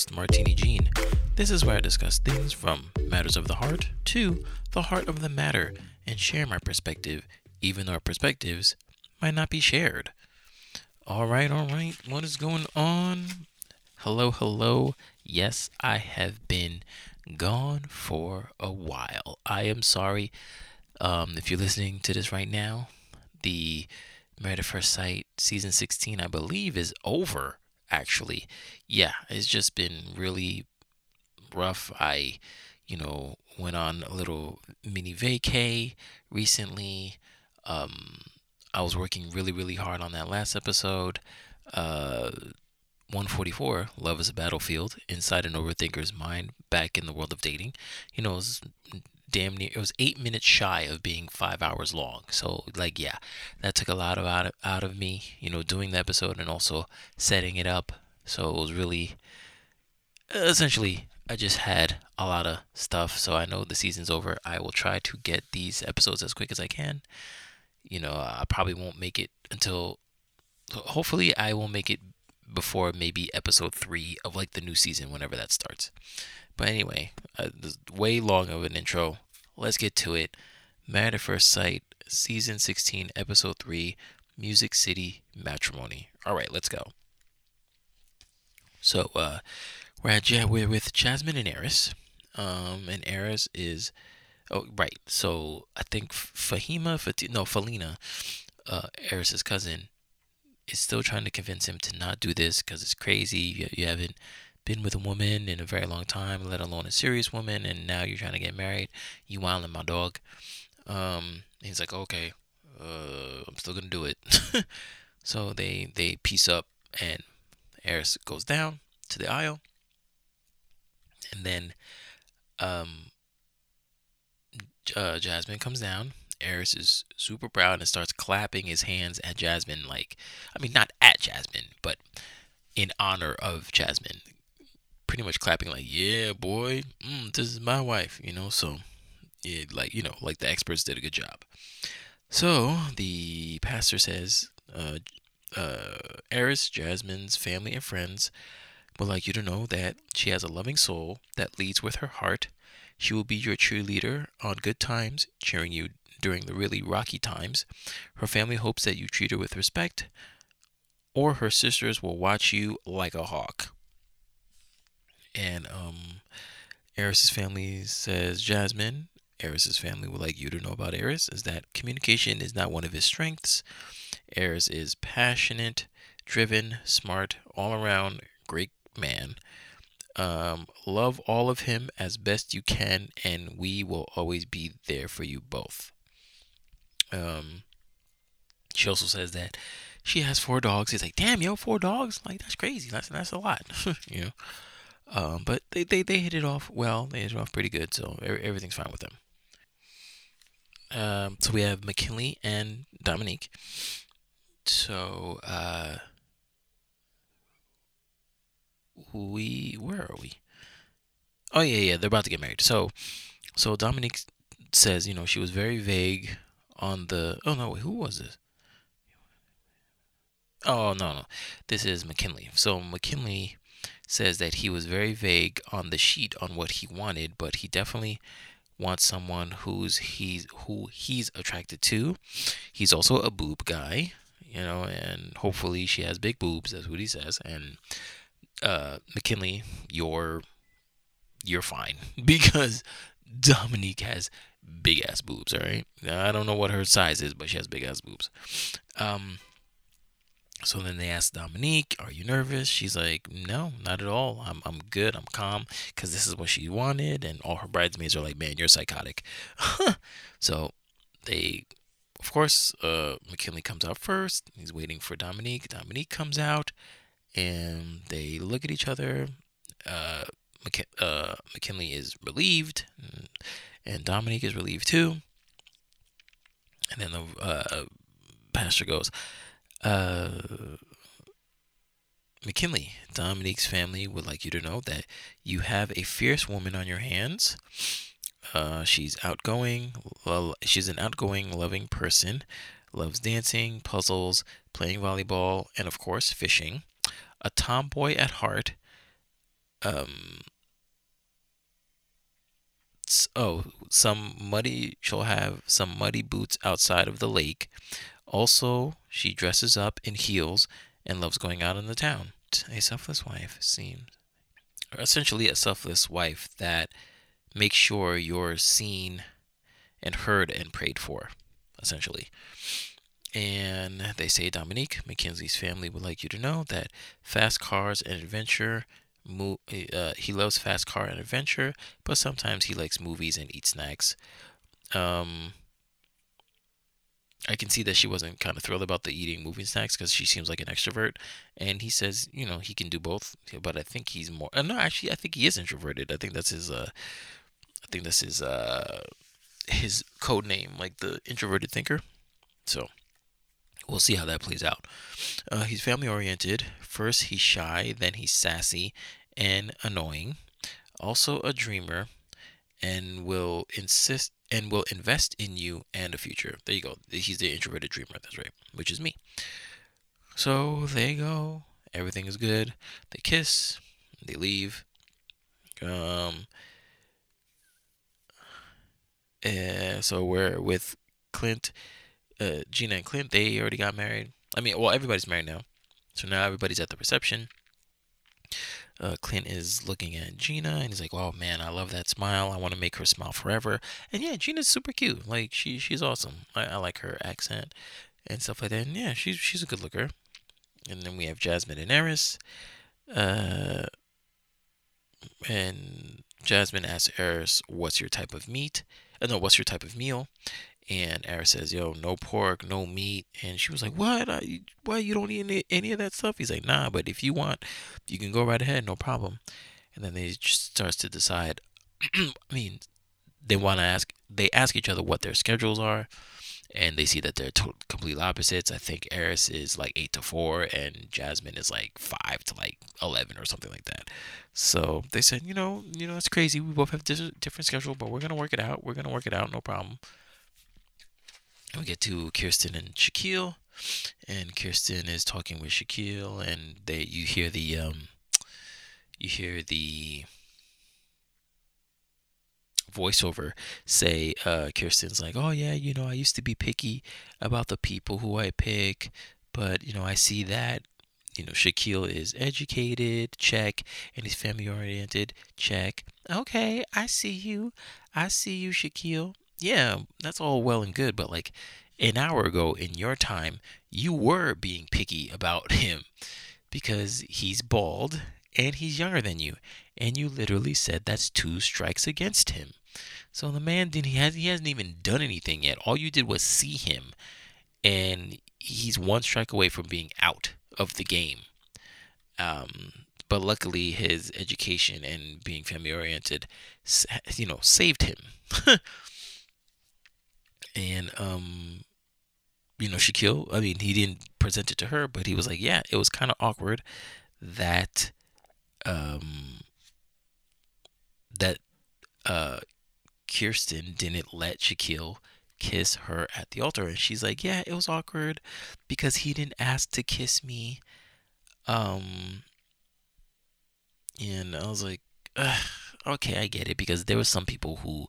host, Martini Jean. This is where I discuss things from matters of the heart to the heart of the matter and share my perspective, even though our perspectives might not be shared. All right, all right. What is going on? Hello, hello. Yes, I have been gone for a while. I am sorry. Um, if you're listening to this right now, the Married at First Sight season 16, I believe, is over. Actually, yeah, it's just been really rough. I, you know, went on a little mini vacay recently. Um, I was working really, really hard on that last episode. Uh, 144, Love is a Battlefield, Inside an Overthinker's Mind, Back in the World of Dating. You know, damn near, it was eight minutes shy of being five hours long. So, like, yeah, that took a lot of out of, out of me, you know, doing the episode and also setting it up. So it was really, essentially, I just had a lot of stuff. So I know the season's over. I will try to get these episodes as quick as I can. You know, I probably won't make it until, hopefully, I will make it before maybe episode three of like the new season, whenever that starts. But anyway, uh, way long of an intro. Let's get to it. Married at First Sight, season 16, episode 3, Music City Matrimony. All right, let's go. So, uh, we're at we're with Jasmine and Airris. Um, and Airris is, oh, right. So I think Fahima, Fati, no, Felina, uh, Airris's cousin, is still trying to convince him to not do this because it's crazy. You, you haven't been with a woman in a very long time, let alone a serious woman, and now you're trying to get married. You wilding my dog. Um, he's like, okay, uh, I'm still gonna do it. so they they piece up, and Airris goes down to the aisle, and then um, uh, Jasmine comes down. Airris is super proud and starts clapping his hands at Jasmine, like, I mean, not at Jasmine, but in honor of Jasmine. Pretty much clapping, like, yeah, boy, mm, this is my wife, you know, so, yeah, like, you know, like the experts did a good job. So the pastor says, uh, uh, Airris, Jasmine's family and friends would like you to know that she has a loving soul that leads with her heart. She will be your cheerleader on good times, cheering you during the really rocky times. Her family hopes that you treat her with respect, or her sisters will watch you like a hawk. And um, Airris's family says, Jasmine, Airris's family would like you to know about Airris is that communication is not one of his strengths. Airris is passionate, driven, smart, all around great man. Um, love all of him as best you can, and we will always be there for you both. Um, she also says that she has four dogs. He's like, damn, yo, four dogs? Like, that's crazy. That's that's a lot, you know. Um, but they, they, they hit it off well. They hit it off pretty good, so everything's fine with them. Um, so we have Mackinley and Dominique. So, uh, we, where are we? Oh, yeah, yeah, they're about to get married. So, so Dominique says, you know, she was very vague on the. Oh no, who was this? Oh no, no, this is Mackinley. So Mackinley says that he was very vague on the sheet on what he wanted, but he definitely wants someone who's he's who he's attracted to. He's also a boob guy, you know, and hopefully she has big boobs. That's what he says. And uh, Mackinley, you're you're fine because Dominique has big ass boobs. All right, I don't know what her size is, but she has big ass boobs. Um, so then they ask Dominique, "Are you nervous?" She's like, "No, not at all. I'm I'm good. I'm calm because this is what she wanted." And all her bridesmaids are like, "Man, you're psychotic." so they, of course, uh, Mackinley comes out first. He's waiting for Dominique. Dominique comes out, and they look at each other. Uh, McK- uh, Mackinley is relieved and Dominique is relieved too. And then the uh, pastor goes, uh, Mackinley, Dominique's family would like you to know that you have a fierce woman on your hands. Uh, she's outgoing. Well, she's an outgoing, loving person. Loves dancing, puzzles, playing volleyball, and of course, fishing. A tomboy at heart, um oh some muddy she'll have some muddy boots outside of the lake also she dresses up in heels and loves going out in the town. A selfless wife seems. Essentially a selfless wife that makes sure you're seen and heard and prayed for essentially. And they say dominique Mackinley's family would like you to know that fast cars and adventure uh, he loves fast car and adventure, but sometimes he likes movies and eat snacks. Um, I can see that she wasn't kind of thrilled about the eating movie snacks because she seems like an extrovert, and he says, you know, he can do both, but I think he's more. Uh, no, actually, I think he is introverted. I think that's his. Uh, I think that's his. Uh, his code name, like the introverted thinker. So we'll see how that plays out. Uh, he's family oriented. First, he's shy, then he's sassy and annoying. Also, a dreamer, and will insist and will invest in you and a future. There you go. He's the introverted dreamer. That's right, which is me. So they go. Everything is good. They kiss. They leave. Um. Uh, so we're with Clint uh, Gina and Clint, they already got married. I mean, well, everybody's married now. So now everybody's at the reception. Uh, Clint is looking at Gina and he's like, "Oh man, I love that smile. I want to make her smile forever." And yeah, Gina's super cute. Like she she's awesome. I, I like her accent and stuff like that. And yeah, she's she's a good looker. And then we have Jasmine and Airris. Uh, and Jasmine asks Airris, "What's your type of meat?" Uh, no, what's your type of meal? And Airris says, "Yo, no pork, no meat." And she was like, "What? I, why you don't eat any, any of that stuff?" He's like, "Nah, but if you want, you can go right ahead, no problem." And then they just starts to decide. I mean, they want to ask. They ask each other what their schedules are, and they see that they're to- complete opposites. I think Airris is like eight to four, and Jasmine is like five to like eleven or something like that. So they said, you know, you know, it's crazy. We both have different different schedule, but we're gonna work it out. We're gonna work it out, no problem we get to Kirsten and Shaquille, and Kirsten is talking with Shaquille, and they you hear the um, you hear the voiceover say uh, Kirsten's like, oh yeah, you know, I used to be picky about the people who I pick, but you know, I see that you know Shaquille is educated, check, and he's family oriented, check. Okay, I see you, I see you, Shaquille yeah, that's all well and good, but like an hour ago in your time, you were being picky about him because he's bald and he's younger than you, and you literally said that's two strikes against him. So the man didn't he has he hasn't even done anything yet. All you did was see him, and he's one strike away from being out of the game. Um, but luckily, his education and being family oriented, you know, saved him. and um you know Shaquille I mean he didn't present it to her but he was like yeah it was kind of awkward that um that uh Kirsten didn't let Shaquille kiss her at the altar. And she's like yeah it was awkward because he didn't ask to kiss me. Um and I was like okay I get it because there were some people who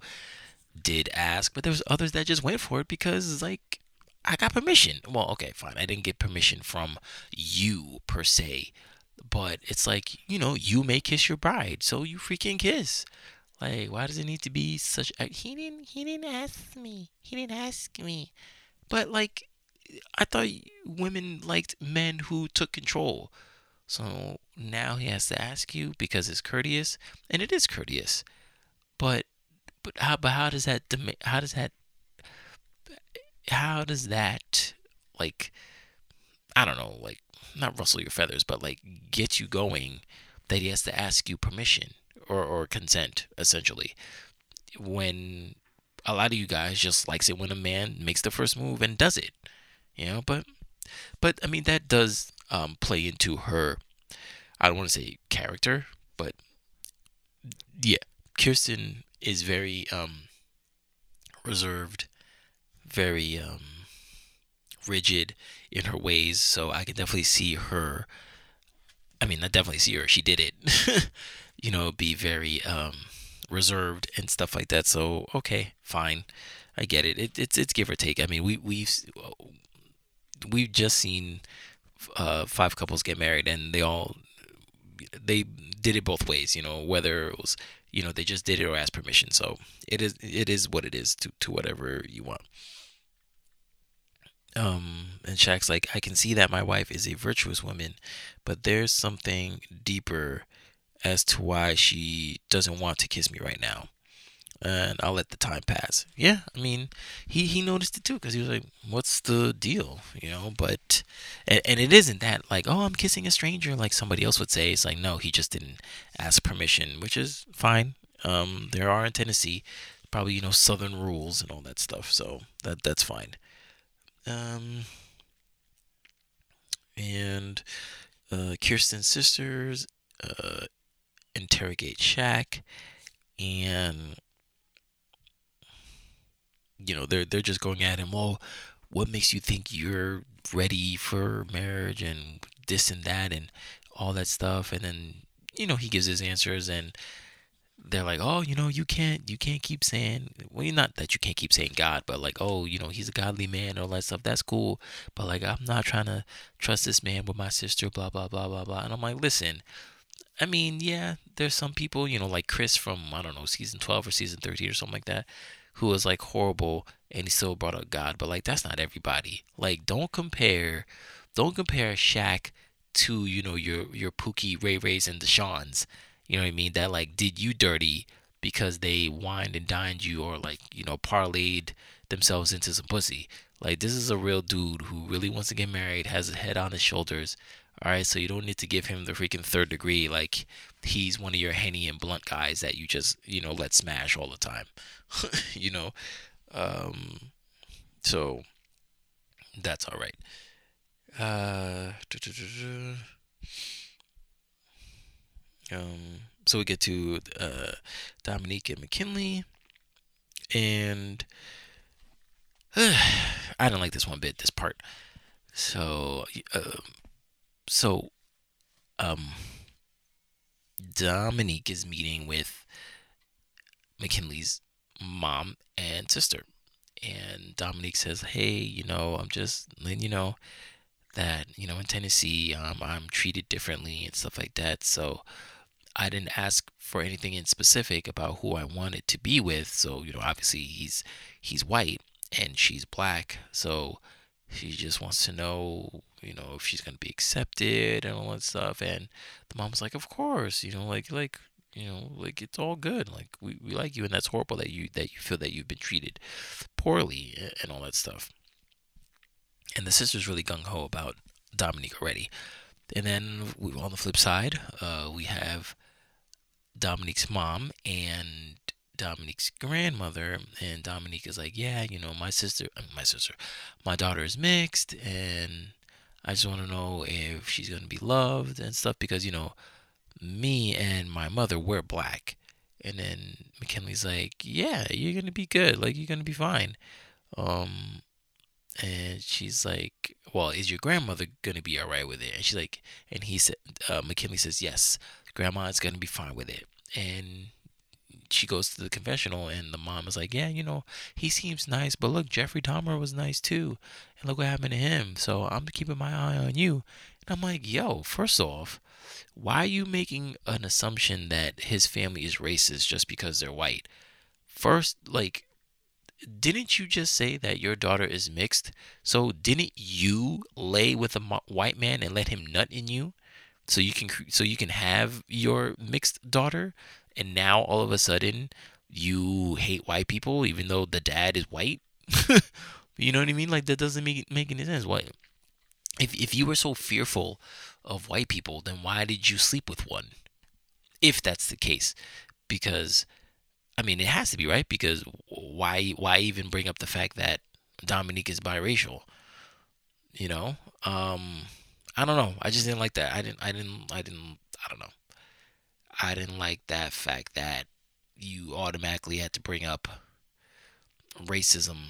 did ask, but there was others that just went for it because like I got permission. Well, okay, fine. I didn't get permission from you per se, but it's like, you know, you may kiss your bride, so you freaking kiss. Like, why does it need to be such a he didn't he didn't ask me. He didn't ask me. But like I thought women liked men who took control. So now he has to ask you because it's courteous, and it is courteous. But but how but how does that how does that how does that like I don't know like not rustle your feathers but like get you going that he has to ask you permission or or consent essentially when a lot of you guys just likes it when a man makes the first move and does it you know but but I mean that does um, play into her I don't want to say character but yeah Kirsten is very um, reserved, very um, rigid in her ways. So I can definitely see her. I mean, I definitely see her. She did it. you know, be very um, reserved and stuff like that. So okay, fine, I get it. it it's it's give or take. I mean, we we've we've just seen uh, five couples get married, and they all they did it both ways. You know, whether it was you know they just did it or asked permission. So it is it is what it is to to whatever you want. Um, and Shaq's like, I can see that my wife is a virtuous woman, but there's something deeper as to why she doesn't want to kiss me right now. And I'll let the time pass. Yeah, I mean, he, he noticed it too because he was like, "What's the deal?" You know. But and, and it isn't that like, "Oh, I'm kissing a stranger," like somebody else would say. It's like, no, he just didn't ask permission, which is fine. Um, there are in Tennessee, probably you know Southern rules and all that stuff, so that that's fine. Um, and uh, Kirsten's sisters uh, interrogate Shaq, and you know they're they're just going at him. well what makes you think you're ready for marriage and this and that and all that stuff? And then you know he gives his answers and they're like, oh, you know, you can't, you can't keep saying, well, not that you can't keep saying God, but like, oh, you know, he's a godly man, all that stuff. That's cool, but like, I'm not trying to trust this man with my sister, blah blah blah blah blah. And I'm like, listen, I mean, yeah, there's some people, you know, like Chris from I don't know, season 12 or season 13 or something like that, who was like horrible and he still brought up God, but like that's not everybody. Like, don't compare, don't compare Shaq to you know your your Pookie Ray Rays and Deshaun's you know what I mean, that like did you dirty because they wined and dined you or like, you know, parlayed themselves into some pussy. Like this is a real dude who really wants to get married, has a head on his shoulders. All right, so you don't need to give him the freaking third degree like he's one of your henny and blunt guys that you just, you know, let smash all the time. you know. Um so that's all right. Uh um, so we get to uh, Dominique and Mackinley, and uh, I don't like this one bit. This part. So, uh, so, um, Dominique is meeting with Mackinley's mom and sister, and Dominique says, "Hey, you know, I'm just letting you know." that you know in Tennessee um, I'm treated differently and stuff like that. So I didn't ask for anything in specific about who I wanted to be with. So, you know, obviously he's he's white and she's black. So she just wants to know, you know, if she's gonna be accepted and all that stuff. And the mom's like, Of course, you know, like like you know, like it's all good. Like we, we like you and that's horrible that you that you feel that you've been treated poorly and all that stuff. And the sister's really gung ho about Dominique already. And then we, on the flip side, uh, we have Dominique's mom and Dominique's grandmother, and Dominique is like, "Yeah, you know, my sister, my sister, my daughter is mixed, and I just want to know if she's gonna be loved and stuff because you know, me and my mother we're black." And then Mackinley's like, "Yeah, you're gonna be good. Like you're gonna be fine." Um, and she's like, "Well, is your grandmother gonna be all right with it?" And she's like, and he said, uh, Mackinley says, "Yes, grandma is gonna be fine with it." And she goes to the confessional, and the mom is like, "Yeah, you know, he seems nice, but look, Jeffrey Dahmer was nice too, and look what happened to him. So I'm keeping my eye on you." And I'm like, "Yo, first off." Why are you making an assumption that his family is racist just because they're white? First, like, didn't you just say that your daughter is mixed? So didn't you lay with a white man and let him nut in you, so you can so you can have your mixed daughter? And now all of a sudden you hate white people even though the dad is white. you know what I mean? Like that doesn't make make any sense. Why? If if you were so fearful of white people, then why did you sleep with one? If that's the case, because I mean, it has to be right because why why even bring up the fact that Dominique is biracial? You know, um, I don't know. I just didn't like that. I didn't. I didn't. I didn't. I don't know. I didn't like that fact that you automatically had to bring up racism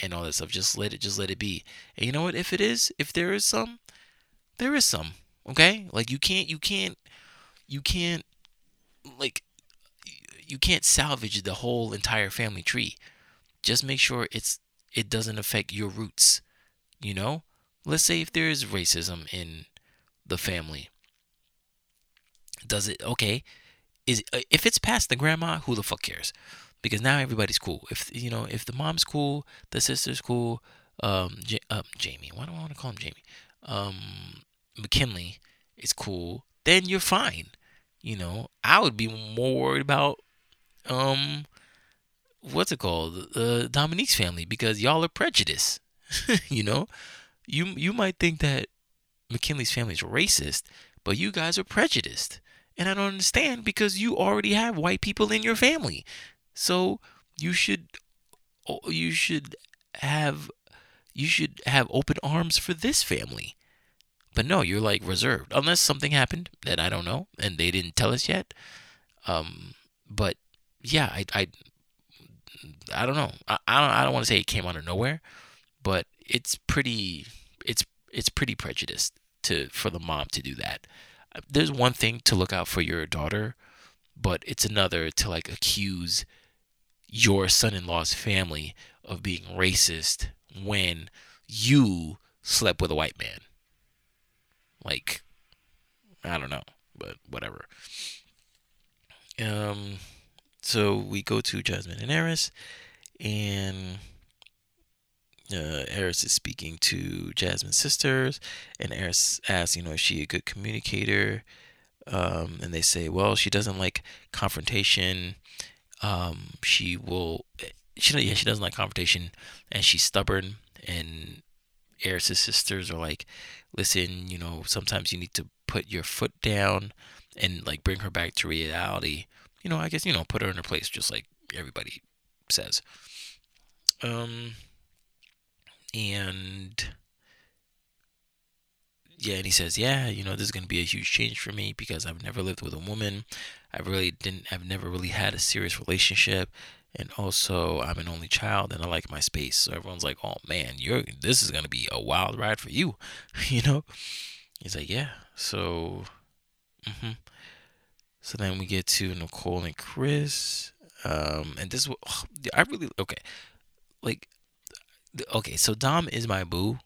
and all that stuff. Just let it. Just let it be. And you know what? If it is, if there is some, there is some. Okay. Like you can't. You can't. You can't like you can't salvage the whole entire family tree. Just make sure it's it doesn't affect your roots. You know? Let's say if there is racism in the family. Does it okay? Is uh, if it's past the grandma, who the fuck cares? Because now everybody's cool. If you know, if the mom's cool, the sister's cool, um, J- uh, Jamie. Why do I want to call him Jamie? Um, Mackinley is cool. Then you're fine. You know, I would be more worried about um, what's it called? Uh, Dominique's family because y'all are prejudiced. you know, you you might think that Mackinley's family is racist, but you guys are prejudiced. And I don't understand because you already have white people in your family. So you should you should have you should have open arms for this family. But no, you're like reserved unless something happened that I don't know and they didn't tell us yet. Um, but yeah, I, I, I don't know. I, I don't, I don't want to say it came out of nowhere, but it's pretty, it's, it's pretty prejudiced to for the mom to do that. There's one thing to look out for your daughter, but it's another to like accuse your son-in-law's family of being racist when you slept with a white man. Like, I don't know, but whatever. Um, so we go to Jasmine and Airris, and uh, Airris is speaking to Jasmine's sisters, and Airris asks, you know, is she a good communicator? Um, and they say, well, she doesn't like confrontation. Um, she will, she yeah, she doesn't like confrontation, and she's stubborn. And Airris's sisters are like, listen, you know, sometimes you need to put your foot down and like bring her back to reality. You know, I guess you know, put her in her place, just like everybody says. Um, and yeah, and he says, yeah, you know, this is gonna be a huge change for me because I've never lived with a woman. I really didn't. I've never really had a serious relationship, and also I'm an only child and I like my space. So everyone's like, "Oh man, you're this is gonna be a wild ride for you," you know. He's like, "Yeah." So, mm-hmm. so then we get to Nicole and Chris, um, and this oh, I really okay, like, okay. So Dom is my boo,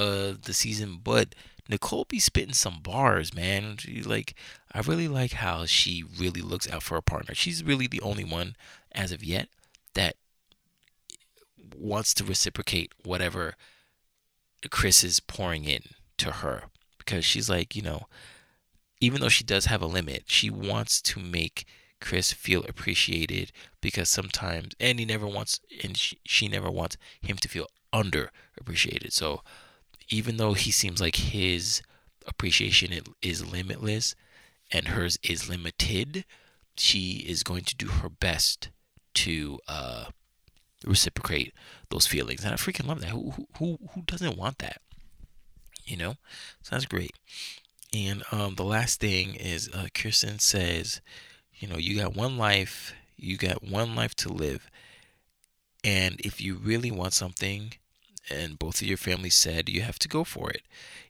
of the season, but Nicole be spitting some bars, man. She, like, I really like how she really looks out for her partner. She's really the only one as of yet that wants to reciprocate whatever Chris is pouring in to her because she's like, you know, even though she does have a limit, she wants to make Chris feel appreciated because sometimes, and he never wants, and she, she never wants him to feel underappreciated. So even though he seems like his appreciation is limitless and hers is limited, she is going to do her best to uh, reciprocate those feelings, and I freaking love that. Who who who doesn't want that? You know, so that's great. And um, the last thing is uh, Kirsten says, you know, you got one life, you got one life to live, and if you really want something, and both of your families said you have to go for it.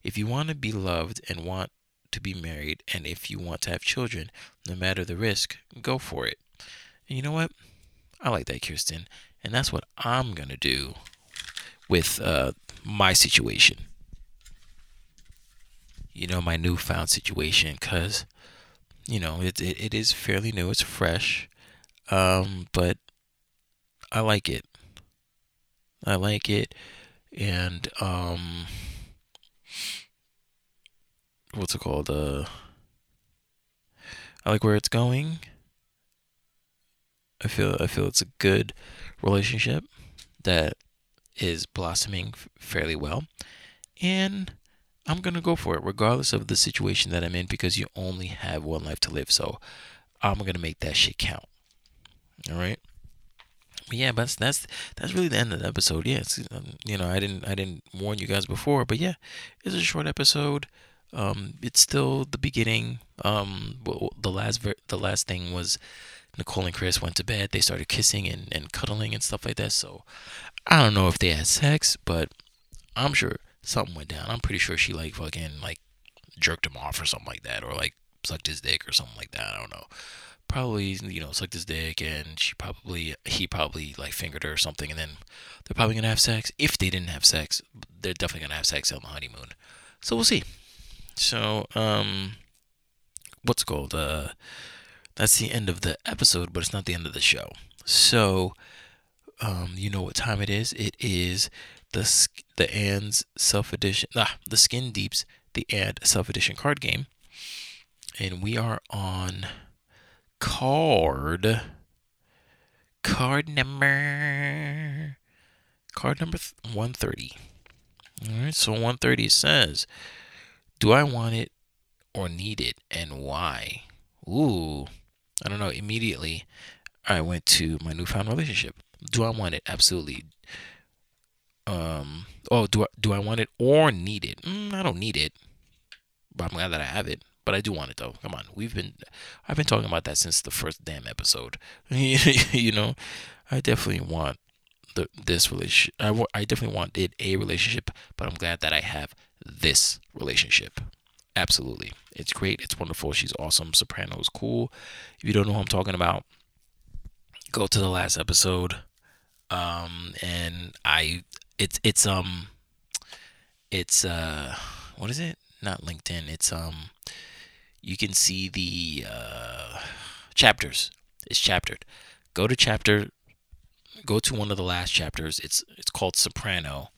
If you want to be loved and want to be married, and if you want to have children, no matter the risk, go for it. And you know what? I like that, Kirsten. And that's what I'm going to do with uh, my situation. You know, my newfound situation, because, you know, it, it, it is fairly new, it's fresh, um, but I like it. I like it and um what's it called uh I like where it's going. I feel I feel it's a good relationship that is blossoming fairly well and I'm to go for it regardless of the situation that I'm in because you only have one life to live. So I'm to make that shit count. All right? yeah, but that's that's that's really the end of the episode. Yeah, um, you know, I didn't I didn't warn you guys before, but yeah, it's a short episode. Um, it's still the beginning. Um, the last ver- the last thing was Nicole and Chris went to bed. They started kissing and, and cuddling and stuff like that. So I don't know if they had sex, but I'm sure something went down. I'm pretty sure she like fucking like jerked him off or something like that, or like sucked his dick or something like that. I don't know. probably you know sucked his dick and she probably he probably like fingered her or something and then they're probably gonna have sex if they didn't have sex they're definitely gonna have sex on the honeymoon so we'll see so um what's called? Uh that's the end of the episode but it's not the end of the show. So um you know what time it is? It is the the and's self edition ah the skin deeps the and self edition card game. And we are on card card number card number 130 all right so 130 says do i want it or need it and why? Ooh i don't know. Immediately i went to my newfound relationship. Do i want it? Absolutely. Um oh do I, do I want it or need it? Mm, i don't need it but i'm glad that i have it. But I do want it though. Come on, we've been, I've been talking about that since the first damn episode. you know, I definitely want the this relationship. I, I definitely wanted a relationship, but I'm glad that I have this relationship. Absolutely, it's great. It's wonderful. She's awesome. Soprano is cool. If you don't know who I'm talking about, go to the last episode. Um, and I, it's it's um, it's uh, what is it? Not LinkedIn. It's um you can see the uh, chapters. It's chaptered. Go to chapter. Go to one of the last chapters. It's it's called Soprano,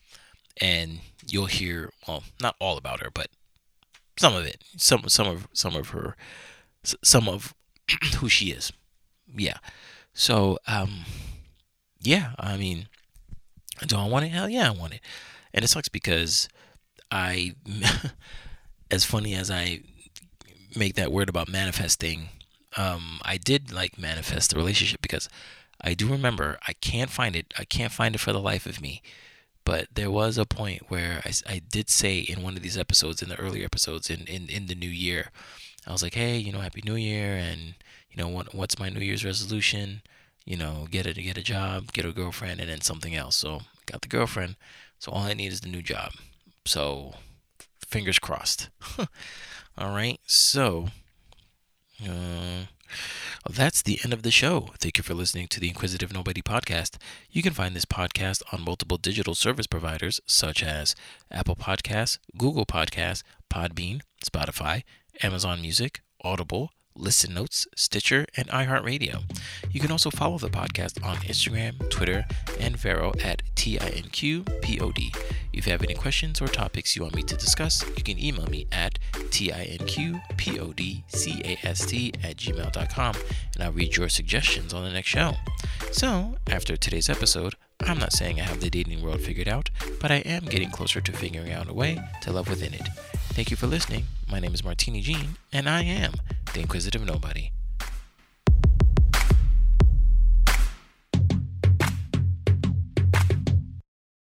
and you'll hear well, not all about her, but some of it. Some some of some of her, some of who she is. Yeah. So um, yeah. I mean, do I want it? Hell yeah, I want it. And it sucks because I, as funny as I make that word about manifesting, um, I did like manifest the relationship because I do remember I can't find it. I can't find it for the life of me. But there was a point where I, I did say in one of these episodes, in the earlier episodes, in, in, in the new year, I was like, hey, you know, Happy New Year, and you know, what what's my New Year's resolution? You know, get a get a job, get a girlfriend, and then something else. So got the girlfriend. So all I need is the new job. So fingers crossed. All right, so uh, that's the end of the show. Thank you for listening to the Inquisitive Nobody podcast. You can find this podcast on multiple digital service providers such as Apple Podcasts, Google Podcasts, Podbean, Spotify, Amazon Music, Audible, Listen Notes, Stitcher, and iHeartRadio. You can also follow the podcast on Instagram, Twitter, and Vero at TINQPOD. If you have any questions or topics you want me to discuss, you can email me at TINQPODCAST at gmail.com and I'll read your suggestions on the next show. So, after today's episode, I'm not saying I have the dating world figured out, but I am getting closer to figuring out a way to love within it. Thank you for listening. My name is Martini Jean, and I am the Inquisitive Nobody.